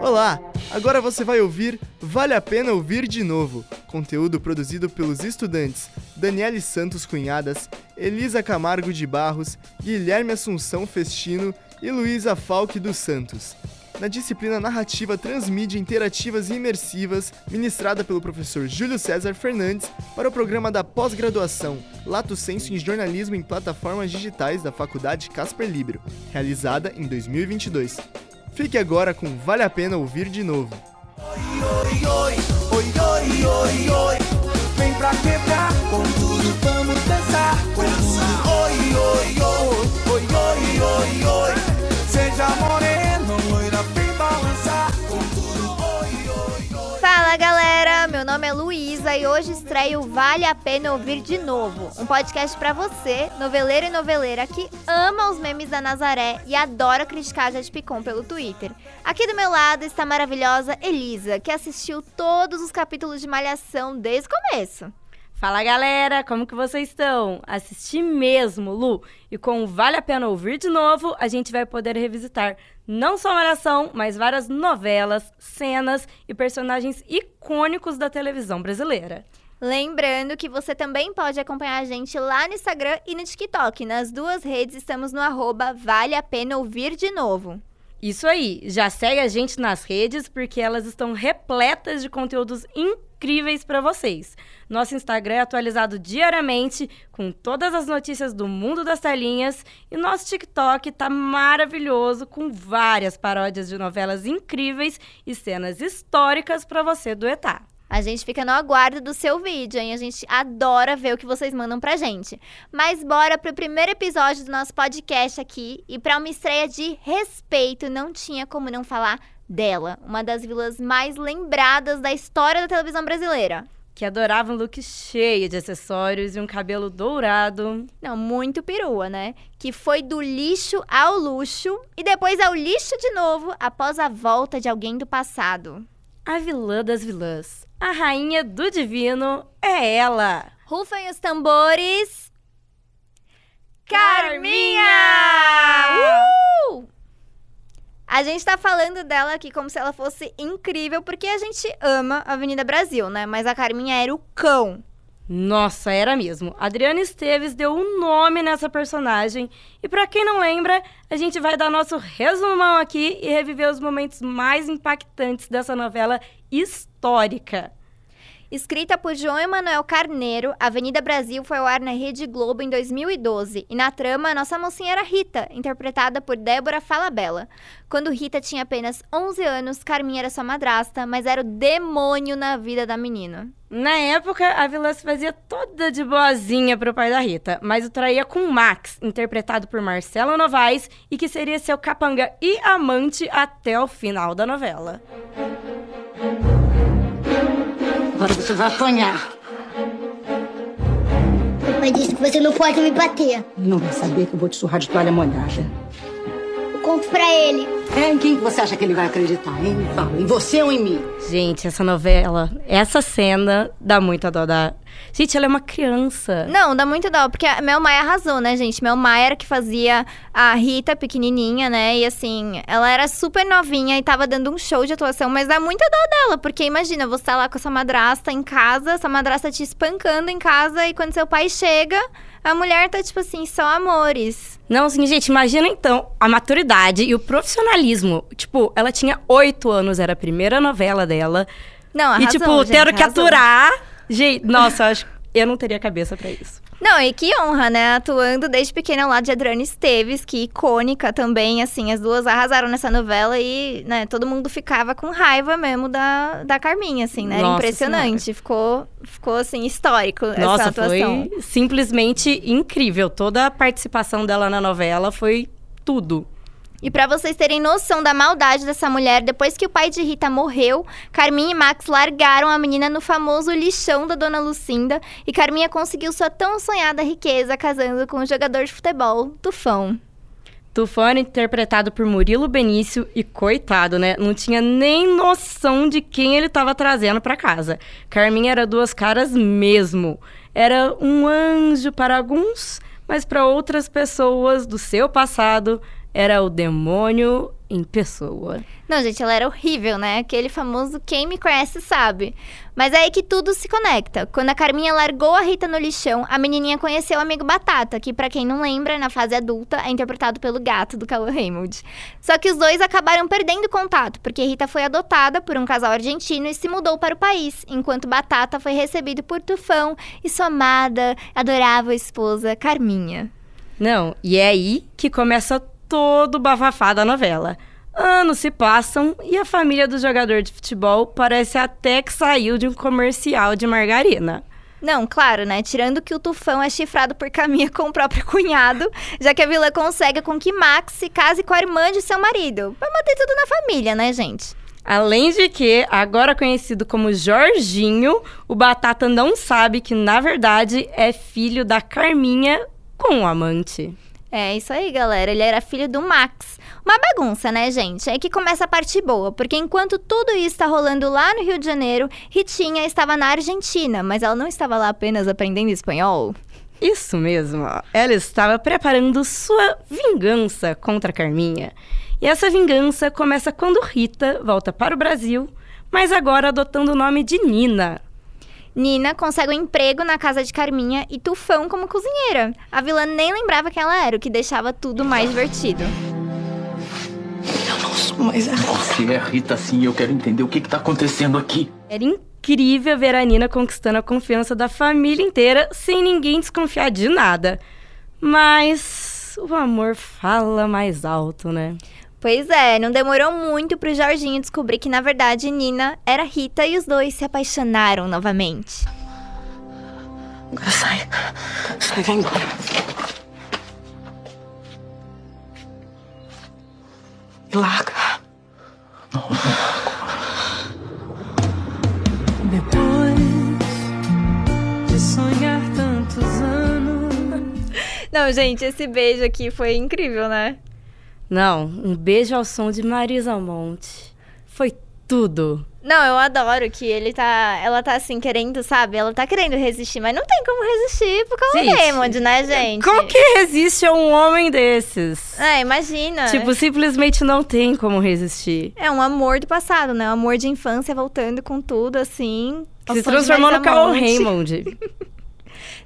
Olá! Agora você vai ouvir Vale a Pena Ouvir de Novo, conteúdo produzido pelos estudantes Daniele Santos Cunhadas, Elisa Camargo de Barros, Guilherme Assunção Festino e Luísa Falque dos Santos. Na disciplina Narrativa Transmídia Interativas e Imersivas, ministrada pelo professor Júlio César Fernandes para o programa da pós-graduação Lato Senso em Jornalismo em Plataformas Digitais da Faculdade Casper Libro, realizada em 2022. Fique agora com Vale a Pena Ouvir de Novo. Oi, oi, oi, Luísa e hoje estreio Vale a Pena Ouvir de Novo, um podcast pra você, noveleiro e noveleira que ama os memes da Nazaré e adora criticar a Jade Picon pelo Twitter. Aqui do meu lado está a maravilhosa Elisa, que assistiu todos os capítulos de Malhação desde o começo. Fala galera, como que vocês estão? Assisti mesmo, Lu. E com Vale a Pena Ouvir de novo, a gente vai poder revisitar não só Malhação, mas várias novelas, cenas e personagens icônicos da televisão brasileira. Lembrando que você também pode acompanhar a gente lá no Instagram e no TikTok. Nas duas redes estamos no arroba Vale a Pena Ouvir de Novo. Isso aí, já segue a gente nas redes porque elas estão repletas de conteúdos incríveis para vocês. Nosso Instagram é atualizado diariamente com todas as notícias do mundo das telinhas e nosso TikTok tá maravilhoso com várias paródias de novelas incríveis e cenas históricas para você do Etá. A gente fica no aguardo do seu vídeo, hein? A gente adora ver o que vocês mandam pra gente. Mas bora pro primeiro episódio do nosso podcast aqui. E pra uma estreia de respeito, não tinha como não falar dela. Uma das vilãs mais lembradas da história da televisão brasileira. Que adorava um look cheio de acessórios e um cabelo dourado. Não, muito perua, né? Que foi do lixo ao luxo e depois ao lixo de novo após a volta de alguém do passado. A vilã das vilãs. A rainha do divino é ela. Rufem os tambores. Carminha! A gente tá falando dela aqui como se ela fosse incrível, porque a gente ama a Avenida Brasil, né? Mas a Carminha era o cão. Nossa, era mesmo. Adriana Esteves deu um nome nessa personagem. E para quem não lembra, a gente vai dar nosso resumão aqui e reviver os momentos mais impactantes dessa novela histórica. Escrita por João Emanuel Carneiro, Avenida Brasil foi ao ar na Rede Globo em 2012 e na trama a nossa mocinha era Rita, interpretada por Débora Falabella. Quando Rita tinha apenas 11 anos, Carminha era sua madrasta, mas era o demônio na vida da menina. Na época, a vilã se fazia toda de boazinha pro pai da Rita, mas o traía com Max, interpretado por Marcelo Novaes, e que seria seu capanga e amante até o final da novela. Agora você vai apanhar. Papai disse que você não pode me bater. Não vai saber que eu vou te surrar de toalha molhada. Eu conto pra ele. É em quem que você acha que ele vai acreditar, hein? Fala, em você ou em mim? Gente, essa novela, essa cena dá muita dó da. Gente, ela é uma criança. Não, dá muito dó, porque a Mel Maia arrasou, né, gente? Mel Maia era que fazia a Rita pequenininha, né? E assim, ela era super novinha e tava dando um show de atuação, mas dá muita dó dela, porque imagina, você tá lá com a sua madrasta em casa, sua madrasta te espancando em casa e quando seu pai chega, a mulher tá tipo assim, só amores. Não, assim, gente, imagina então a maturidade e o profissionalismo. Tipo, ela tinha oito anos, era a primeira novela dela. Não, arrasou, e, tipo, gente, tendo que aturar. Gente, nossa, eu acho que eu não teria cabeça pra isso. Não, e que honra, né? Atuando desde pequena lá de Adriana Esteves, que icônica também, assim, as duas arrasaram nessa novela e, né, todo mundo ficava com raiva mesmo da, da Carminha, assim, né? Era Nossa impressionante, ficou, ficou, assim, histórico Nossa, essa atuação. foi simplesmente incrível. Toda a participação dela na novela foi tudo. E pra vocês terem noção da maldade dessa mulher, depois que o pai de Rita morreu, Carminha e Max largaram a menina no famoso lixão da dona Lucinda e Carminha conseguiu sua tão sonhada riqueza casando com o jogador de futebol, Tufão. Tufão era interpretado por Murilo Benício e coitado, né? Não tinha nem noção de quem ele estava trazendo para casa. Carminha era duas caras mesmo. Era um anjo para alguns, mas para outras pessoas do seu passado era o demônio em pessoa. Não, gente, ela era horrível, né? Aquele famoso quem me conhece sabe. Mas é aí que tudo se conecta. Quando a Carminha largou a Rita no lixão, a menininha conheceu o amigo Batata, que pra quem não lembra, na fase adulta, é interpretado pelo gato do Cauã Raymond. Só que os dois acabaram perdendo contato, porque Rita foi adotada por um casal argentino e se mudou para o país, enquanto Batata foi recebido por Tufão e sua amada, adorável esposa, Carminha. Não, e é aí que começa todo o bafafá da novela. Anos se passam e a família do jogador de futebol parece até que saiu de um comercial de margarina. Não, claro, né? Tirando que o Tufão é chifrado por Caminha com o próprio cunhado, já que a vilã consegue com que Max se case com a irmã de seu marido. Pra manter tudo na família, né, gente? Além de que, agora conhecido como Jorginho, o Batata não sabe que, na verdade, é filho da Carminha com o amante. É isso aí, galera. Ele era filho do Max. Uma bagunça, né, gente? É que começa a parte boa, porque enquanto tudo isso está rolando lá no Rio de Janeiro, Ritinha estava na Argentina, mas ela não estava lá apenas aprendendo espanhol. Isso mesmo, ela estava preparando sua vingança contra Carminha. E essa vingança começa quando Rita volta para o Brasil, mas agora adotando o nome de Nina. Nina consegue um emprego na casa de Carminha e Tufão como cozinheira. A vilã nem lembrava quem ela era, o que deixava tudo mais divertido. Eu não sou mais a Você é Rita sim, eu quero entender o que, que tá acontecendo aqui. Era incrível ver a Nina conquistando a confiança da família inteira sem ninguém desconfiar de nada. Mas o amor fala mais alto, né? Pois é, não demorou muito pro Jorginho descobrir que, na verdade, Nina era Rita e os dois se apaixonaram novamente. Agora sai. Sai, vai embora. Me larga. Depois de sonhar tantos anos. Não, gente, esse beijo aqui foi incrível, né? Não, um beijo ao som de Marisa Monte. Foi tudo. Não, eu adoro que ele tá. Ela tá assim, querendo, sabe? Ela tá querendo resistir, mas não tem como resistir por causa do Raymond, né, gente? Como que resiste a um homem desses? É, imagina. Tipo, simplesmente não tem como resistir. É um amor do passado, né? Um amor de infância voltando com tudo, assim. Se transformou no Carl. Raymond.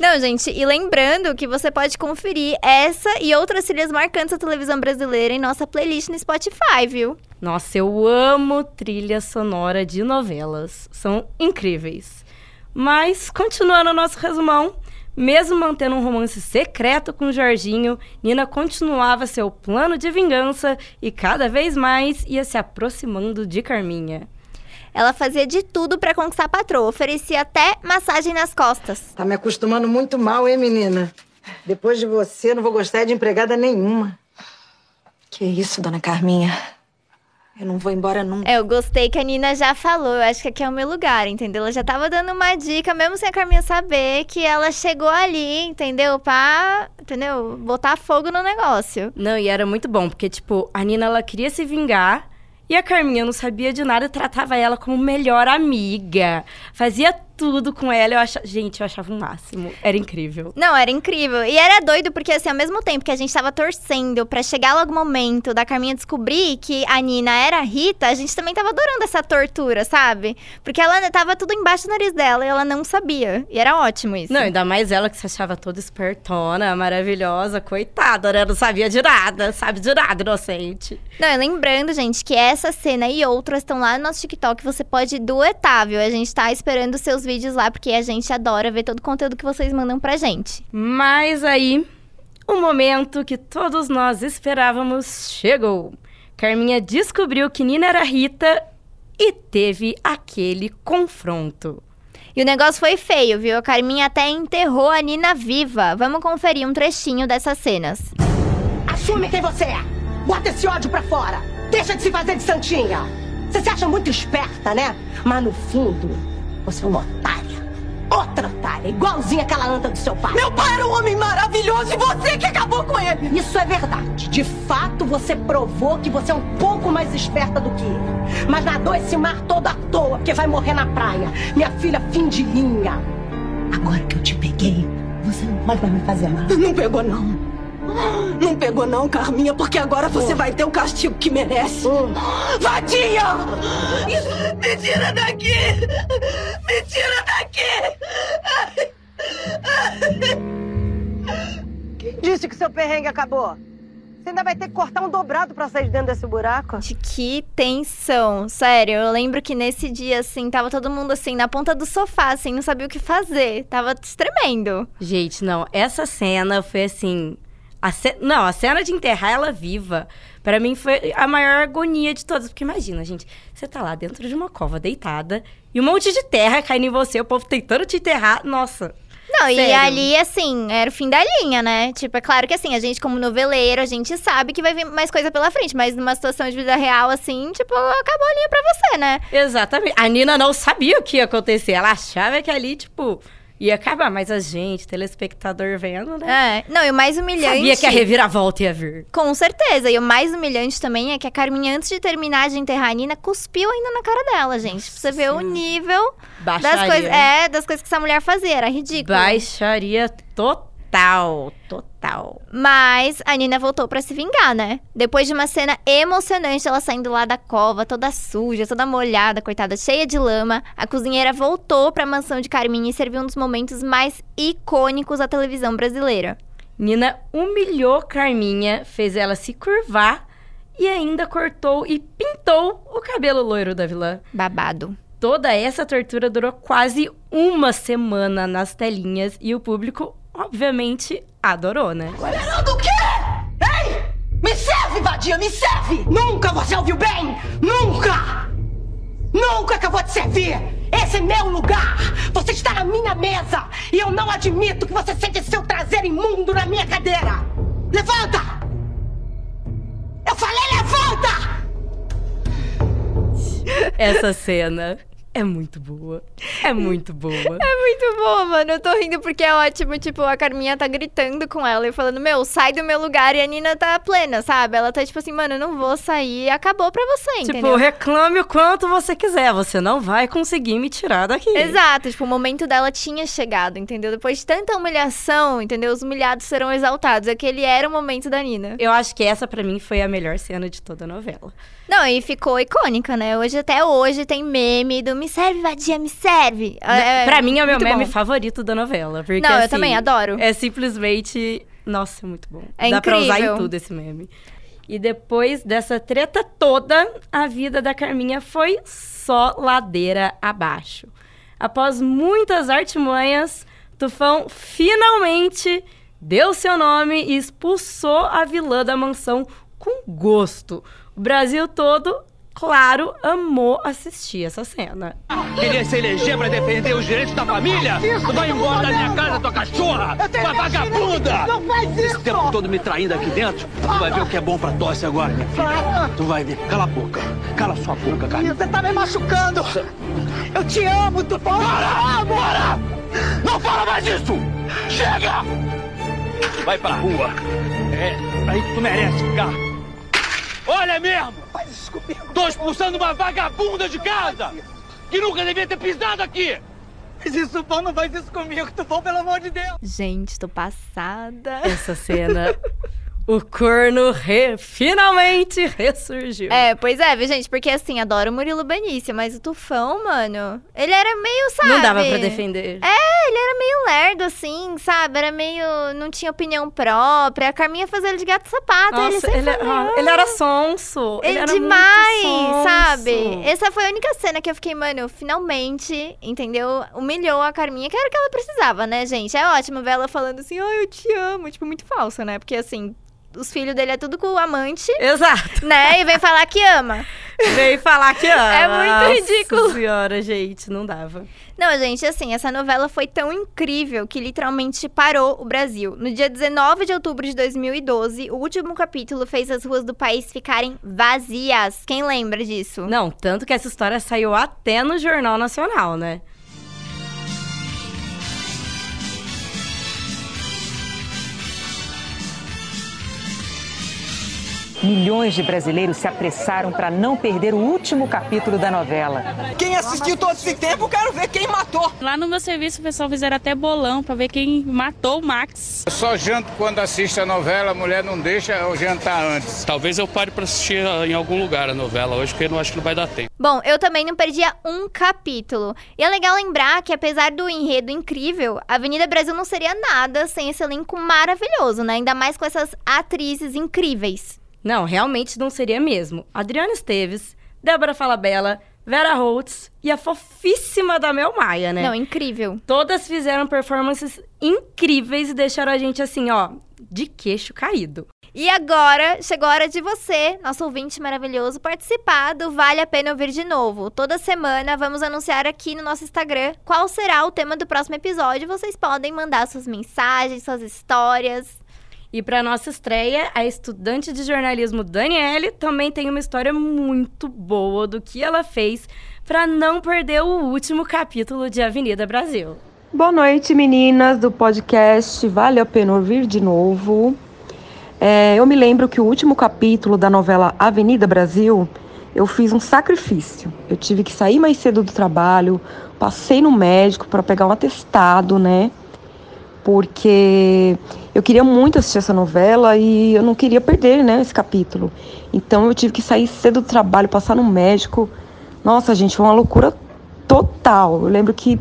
Não, gente, e lembrando que você pode conferir essa e outras trilhas marcantes da televisão brasileira em nossa playlist no Spotify, viu? Nossa, eu amo trilha sonora de novelas. São incríveis. Mas, continuando o nosso resumão, mesmo mantendo um romance secreto com Jorginho, Nina continuava seu plano de vingança e cada vez mais ia se aproximando de Carminha. Ela fazia de tudo pra conquistar a patroa, oferecia até massagem nas costas. Tá me acostumando muito mal, hein, menina? Depois de você, não vou gostar de empregada nenhuma. Que isso, dona Carminha? Eu não vou embora nunca. É, eu gostei que a Nina já falou, eu acho que aqui é o meu lugar, entendeu? Ela já tava dando uma dica, mesmo sem a Carminha saber, que ela chegou ali, entendeu? Pra, entendeu? Botar fogo no negócio. Não, e era muito bom, porque, tipo, a Nina, ela queria se vingar e a Carminha não sabia de nada tratava ela como melhor amiga. Fazia tudo com ela. Eu achava... Gente, eu achava o máximo. Era incrível. Não, era incrível. E era doido, porque assim, ao mesmo tempo que a gente tava torcendo pra chegar logo o momento da Carminha descobrir que a Nina era a Rita, a gente também tava adorando essa tortura, sabe? Porque ela tava tudo embaixo do nariz dela e ela não sabia. E era ótimo isso. Não, ainda mais ela que se achava toda espertona, maravilhosa, coitada, né? Não sabia de nada, sabe de nada, inocente. Não, lembrando, gente, que essa cena e outras estão lá no nosso TikTok. Você pode duetar, viu? A gente tá esperando os seus vídeos lá, porque a gente adora ver todo o conteúdo que vocês mandam pra gente. Mas aí, o momento que todos nós esperávamos chegou. Carminha descobriu que Nina era Rita e teve aquele confronto. E o negócio foi feio, viu? A Carminha até enterrou a Nina viva. Vamos conferir um trechinho dessas cenas. Assume quem você é. Bota esse ódio pra fora. Deixa de se fazer de santinha. Você se acha muito esperta, né? Mas no fundo, você é. Outra otária, igualzinha aquela anta do seu pai. Meu pai era um homem maravilhoso e você que acabou com ele. Isso é verdade. De fato, você provou que você é um pouco mais esperta do que ele. Mas nadou esse mar todo à toa, porque vai morrer na praia. Minha filha, fim de linha. Agora que eu te peguei, você não pode mais me fazer mal. Não pegou, não. Não pegou não, Carminha, porque agora você vai ter o castigo que merece. Vadinha! Me tira daqui! Me tira daqui! Quem disse que seu perrengue acabou? Você ainda vai ter que cortar um dobrado pra sair de dentro desse buraco? De que tensão. Sério, eu lembro que nesse dia, assim, tava todo mundo assim, na ponta do sofá, assim, não sabia o que fazer. Tava tremendo. Gente, não, essa cena foi assim. A ce... Não, a cena de enterrar ela viva, pra mim foi a maior agonia de todas. Porque imagina, gente, você tá lá dentro de uma cova deitada e um monte de terra caindo em você, o povo tentando te enterrar. Nossa. Não, e Sério. ali, assim, era o fim da linha, né? Tipo, é claro que assim, a gente, como noveleiro, a gente sabe que vai vir mais coisa pela frente, mas numa situação de vida real, assim, tipo, acabou a linha pra você, né? Exatamente. A Nina não sabia o que ia acontecer. Ela achava que ali, tipo, ia acabar. Mas a gente, telespectador vendo, né? É. Não, e o mais humilhante. Sabia que a reviravolta ia vir. Com certeza. E o mais humilhante também é que a Carminha, antes de terminar de enterrar a Nina, cuspiu ainda na cara dela, gente. Pra você ver o nível das Baixaria. coisas. É, das coisas que essa mulher fazia. Era ridículo. Baixaria total. Total. Mas a Nina voltou pra se vingar, né? Depois de uma cena emocionante, ela saindo lá da cova, toda suja, toda molhada, coitada, cheia de lama, a cozinheira voltou pra mansão de Carminha e serviu um dos momentos mais icônicos da televisão brasileira. Nina humilhou Carminha, fez ela se curvar e ainda cortou e pintou o cabelo loiro da vilã. Babado. Toda essa tortura durou quase uma semana nas telinhas e o público, obviamente, adorou, né? Esperando o quê? Ei! Me serve, vadia, me serve! Nunca você ouviu bem! Nunca! Nunca que eu vou te servir! Esse é meu lugar! Você está na minha mesa! E eu não admito que você sente seu traseiro imundo na minha cadeira! Levanta! Eu falei levanta! Essa cena é muito boa. É muito boa. É muito boa, mano. Eu tô rindo porque é ótimo. Tipo, a Carminha tá gritando com ela e falando: Meu, sai do meu lugar. E a Nina tá plena, sabe? Ela tá tipo assim, mano, eu não vou sair. Acabou pra você, Tipo, entendeu? reclame o quanto você quiser, você não vai conseguir me tirar daqui. Exato, tipo, o momento dela tinha chegado, entendeu? Depois de tanta humilhação, entendeu? Os humilhados serão exaltados. Aquele era o momento da Nina. Eu acho que essa pra mim foi a melhor cena de toda a novela. Não, e ficou icônica, né? Hoje, até hoje, tem meme do me serve, vadia, me serve. É, pra mim é o meu meme bom. favorito da novela. Porque, Não, eu assim, também adoro. É simplesmente. Nossa, é muito bom. É Dá pra usar em incrível. tudo esse meme. E depois dessa treta toda, a vida da Carminha foi só ladeira abaixo. Após muitas artimanhas, Tufão finalmente deu seu nome e expulsou a vilã da mansão com gosto. O Brasil todo, claro, amou assistir essa cena. Queria se eleger pra defender os direitos da família? Tu vai embora da minha casa, tua cachorra! Tua vagabunda! Não faz isso! Esse tempo todo me traindo aqui dentro, tu vai ver o que é bom pra tosse agora, minha filha. Tu vai ver. Cala a boca. Cala sua boca, Carlinhos. Você tá me machucando! Eu te amo, tu Para! Para! Não fala mais disso! Chega! Vai pra rua. É, aí que tu merece ficar. Olha mesmo! Faz isso comigo! Tô expulsando uma vagabunda de casa! Que nunca devia ter pisado aqui! Faz isso, Tufão, não faz isso comigo, Tufão, pelo amor de Deus! Gente, tô passada. Essa cena. o corno re- finalmente ressurgiu. É, pois é, viu, gente? Porque assim, adoro o Murilo Benício, mas o Tufão, mano, ele era meio, sabe? Não dava pra defender. É, ele era meio lerdo, assim, sabe? Era meio. não tinha opinião própria. A Carminha fazia ele de gato e sapato. ele Nossa, sempre ele, ah, ele era sonso. Ele, Ele era demais, sonso. sabe? Essa foi a única cena que eu fiquei, mano, finalmente, entendeu? Humilhou a Carminha, que era o que ela precisava, né, gente? É ótimo ver ela falando assim, ai, eu te amo. Tipo, muito falsa, né? Porque assim, os filhos dele é tudo com o amante, Exato. né? E vem falar que ama. Veio falar que ama. É muito Nossa ridículo. senhora, gente, não dava. Não, gente, assim, essa novela foi tão incrível que literalmente parou o Brasil. No dia 19 de outubro de 2012, o último capítulo fez as ruas do país ficarem vazias. Quem lembra disso? Não, tanto que essa história saiu até no Jornal Nacional, né? Milhões de brasileiros se apressaram para não perder o último capítulo da novela. Quem assistiu todo esse tempo, quero ver quem matou. Lá no meu serviço o pessoal fizeram até bolão para ver quem matou o Max. Eu só janto quando assisto a novela, a mulher não deixa eu jantar antes. Talvez eu pare para assistir em algum lugar a novela hoje, porque eu não acho que não vai dar tempo. Bom, eu também não perdia um capítulo. E é legal lembrar que apesar do enredo incrível, a Avenida Brasil não seria nada sem esse elenco maravilhoso, né? Ainda mais com essas atrizes incríveis. Não, realmente não seria mesmo. Adriana Esteves, Débora Falabella, Vera Holtz e a fofíssima da Mel Maia, né? Não, incrível. Todas fizeram performances incríveis e deixaram a gente assim, ó, de queixo caído. E agora, chegou a hora de você, nosso ouvinte maravilhoso, participar do Vale a Pena Ouvir de Novo. Toda semana vamos anunciar aqui no nosso Instagram qual será o tema do próximo episódio. Vocês podem mandar suas mensagens, suas histórias. E para nossa estreia, a estudante de jornalismo Daniele também tem uma história muito boa do que ela fez para não perder o último capítulo de Avenida Brasil. Boa noite, meninas do podcast Vale a Pena Ouvir de Novo. É, eu me lembro que o último capítulo da novela Avenida Brasil, eu fiz um sacrifício. Eu tive que sair mais cedo do trabalho, passei no médico para pegar um atestado, né? Porque eu queria muito assistir essa novela e eu não queria perder, né, esse capítulo. Então eu tive que sair cedo do trabalho, passar no médico. Nossa, gente, foi uma loucura total. Eu lembro que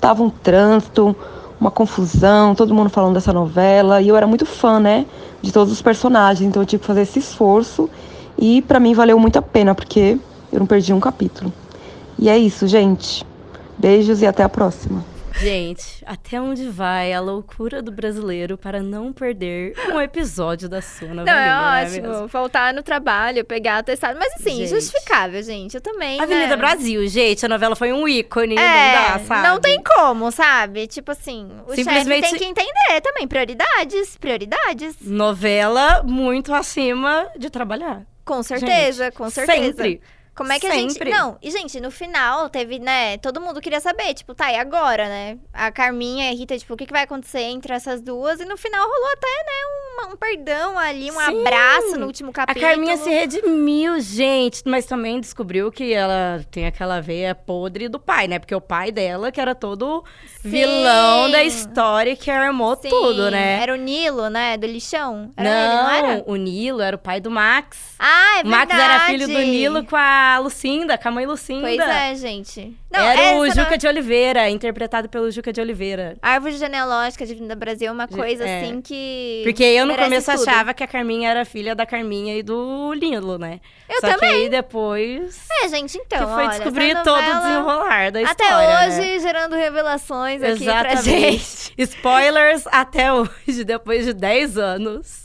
tava um trânsito, uma confusão, todo mundo falando dessa novela e eu era muito fã, né, de todos os personagens, então eu tive que fazer esse esforço e para mim valeu muito a pena porque eu não perdi um capítulo. E é isso, gente. Beijos e até a próxima. Gente, até onde vai a loucura do brasileiro para não perder um episódio da sua Não, novela? é ótimo. Voltar no trabalho, pegar atestado. Mas assim, Gente. justificável, gente. Eu também. Avenida né? Brasil, gente, a novela foi um ícone, É, não dá, sabe? não tem como, sabe? Tipo assim, o Simplesmente- chefe tem que entender também. Prioridades, prioridades. Novela muito acima de trabalhar. Com certeza, Gente, com certeza. Sempre. Como é que a gente. Sempre. Não, e gente, no final teve, né? Todo mundo queria saber, tipo, tá, e agora, né? A Carminha e a Rita, tipo, o que, que vai acontecer entre essas duas? E no final rolou até, né, um, um perdão ali, um Sim. abraço no último A capítulo. Carminha se redimiu, gente, mas também descobriu que ela tem aquela veia podre do pai, né? Porque o pai dela, que era todo vilão da história, que armou Sim, tudo, né? Era o Nilo, né? Do lixão? Era não, ele, não era? o Nilo era o pai do Max. Ah, é o Max verdade. era filho do Nilo com a Lucinda, com a mãe Lucinda. Pois é, gente. Não, era o Juca não- de Oliveira, interpretado pelo Juca de Oliveira. Árvore genealógica de Vinda Brasil é uma coisa é. assim que. Porque eu no começo tudo. achava que a Carminha era filha da Carminha e do Lilo, né? Eu Só que também. aí depois É, gente, então. que foi olha, descobrir essa todo o novela, desenrolar da Até história, hoje, né? gerando revelações aqui pra Exatamente. gente. Spoilers até hoje, depois de 10 anos.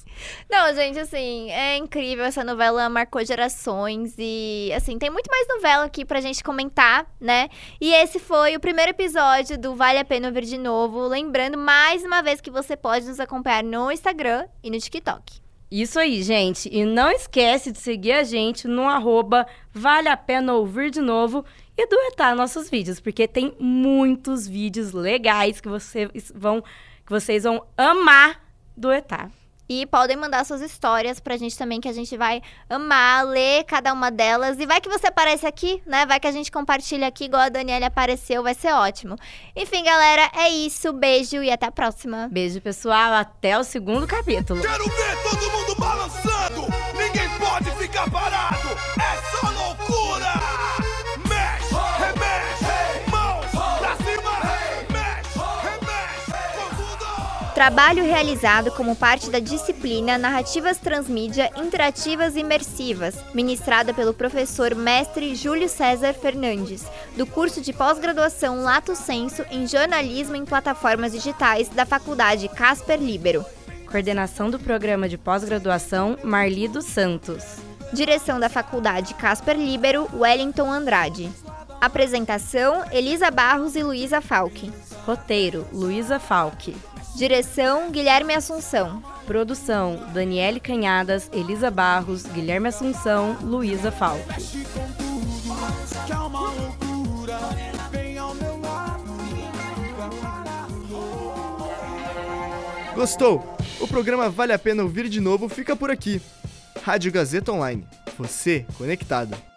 Não, gente, assim, é incrível. Essa novela marcou gerações e, assim, tem muito mais novela aqui pra gente comentar, né? E esse foi o primeiro episódio do Vale a Pena Ouvir de Novo. Lembrando mais uma vez que você pode nos acompanhar no Instagram e no TikTok. Isso aí, gente. E não esquece de seguir a gente no arroba Vale a Pena Ouvir de Novo e duetar nossos vídeos, porque tem muitos vídeos legais que vocês vão, que vocês vão amar duetar. E podem mandar suas histórias pra gente também, que a gente vai amar ler cada uma delas. E vai que você aparece aqui, né? Vai que a gente compartilha aqui, igual a Daniela apareceu, vai ser ótimo. Enfim, galera, é isso. Beijo e até a próxima. Beijo, pessoal. Até o segundo capítulo. Quero ver todo mundo balançando. Ninguém pode ficar parado. Trabalho realizado como parte da disciplina Narrativas Transmídia Interativas e Imersivas, ministrada pelo professor mestre Júlio César Fernandes, do curso de pós-graduação Lato Senso em Jornalismo em Plataformas Digitais da Faculdade Casper Libero. Coordenação do programa de pós-graduação Marli dos Santos. Direção da Faculdade Casper Libero, Wellington Andrade. Apresentação: Elisa Barros e Luísa Falck. Roteiro: Luísa Falck. Direção: Guilherme Assunção. Produção: Daniele Canhadas, Elisa Barros, Guilherme Assunção, Luísa lado. Gostou? O programa Vale a Pena Ouvir de Novo fica por aqui. Rádio Gazeta Online. Você conectado.